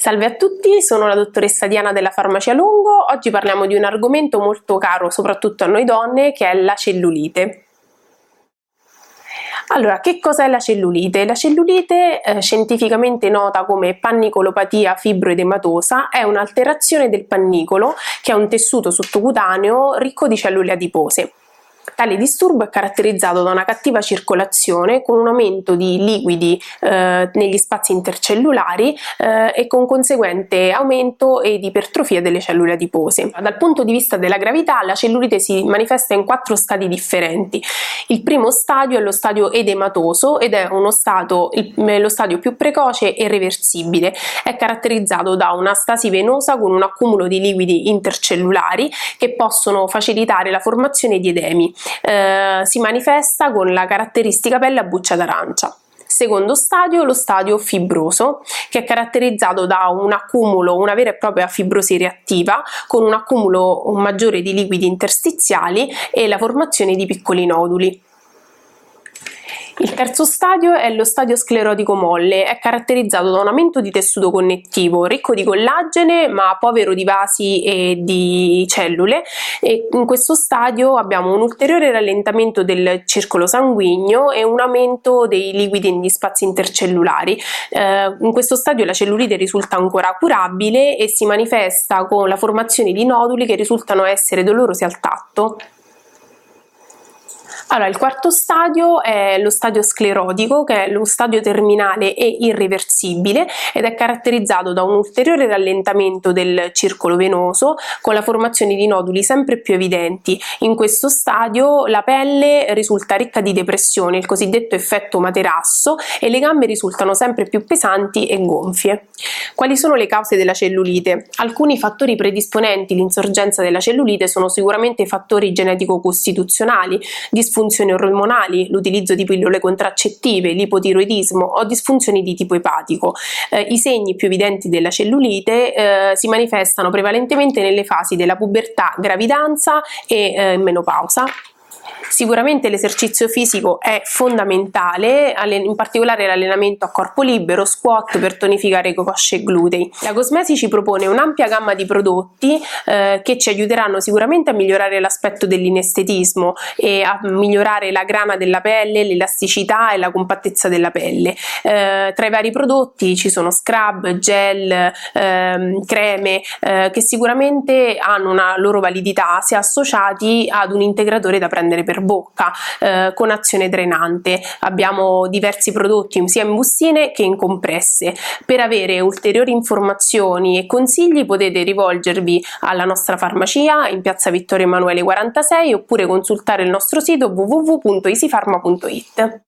Salve a tutti, sono la dottoressa Diana della Farmacia Lungo. Oggi parliamo di un argomento molto caro soprattutto a noi donne che è la cellulite. Allora, che cos'è la cellulite? La cellulite, eh, scientificamente nota come pannicolopatia fibroedematosa, è un'alterazione del pannicolo che è un tessuto sottocutaneo ricco di cellule adipose. Tale disturbo è caratterizzato da una cattiva circolazione con un aumento di liquidi eh, negli spazi intercellulari eh, e con conseguente aumento ed ipertrofia delle cellule adipose. Dal punto di vista della gravità, la cellulite si manifesta in quattro stadi differenti. Il primo stadio è lo stadio edematoso ed è stato, il, lo stadio più precoce e reversibile. È caratterizzato da una stasi venosa con un accumulo di liquidi intercellulari che possono facilitare la formazione di edemi eh, si manifesta con la caratteristica pelle a buccia d'arancia. Secondo stadio, lo stadio fibroso, che è caratterizzato da un accumulo, una vera e propria fibrosi reattiva, con un accumulo maggiore di liquidi interstiziali e la formazione di piccoli noduli. Il terzo stadio è lo stadio sclerotico molle, è caratterizzato da un aumento di tessuto connettivo ricco di collagene ma povero di vasi e di cellule e in questo stadio abbiamo un ulteriore rallentamento del circolo sanguigno e un aumento dei liquidi negli spazi intercellulari. Eh, in questo stadio la cellulite risulta ancora curabile e si manifesta con la formazione di noduli che risultano essere dolorosi al tatto. Allora, il quarto stadio è lo stadio sclerotico, che è lo stadio terminale e irreversibile ed è caratterizzato da un ulteriore rallentamento del circolo venoso con la formazione di noduli sempre più evidenti. In questo stadio la pelle risulta ricca di depressione, il cosiddetto effetto materasso, e le gambe risultano sempre più pesanti e gonfie. Quali sono le cause della cellulite? Alcuni fattori predisponenti all'insorgenza della cellulite sono sicuramente fattori genetico-costituzionali, disfunzionali disfunzioni ormonali, l'utilizzo di pillole contraccettive, l'ipotiroidismo o disfunzioni di tipo epatico. Eh, I segni più evidenti della cellulite eh, si manifestano prevalentemente nelle fasi della pubertà, gravidanza e eh, menopausa. Sicuramente l'esercizio fisico è fondamentale, in particolare l'allenamento a corpo libero, squat per tonificare cosce e glutei. La Cosmesi ci propone un'ampia gamma di prodotti eh, che ci aiuteranno sicuramente a migliorare l'aspetto dell'inestetismo e a migliorare la grana della pelle, l'elasticità e la compattezza della pelle. Eh, tra i vari prodotti ci sono scrub, gel, ehm, creme eh, che sicuramente hanno una loro validità se associati ad un integratore da prendere per bocca eh, con azione drenante. Abbiamo diversi prodotti sia in bustine che in compresse. Per avere ulteriori informazioni e consigli potete rivolgervi alla nostra farmacia in piazza Vittorio Emanuele 46 oppure consultare il nostro sito www.easypharma.it.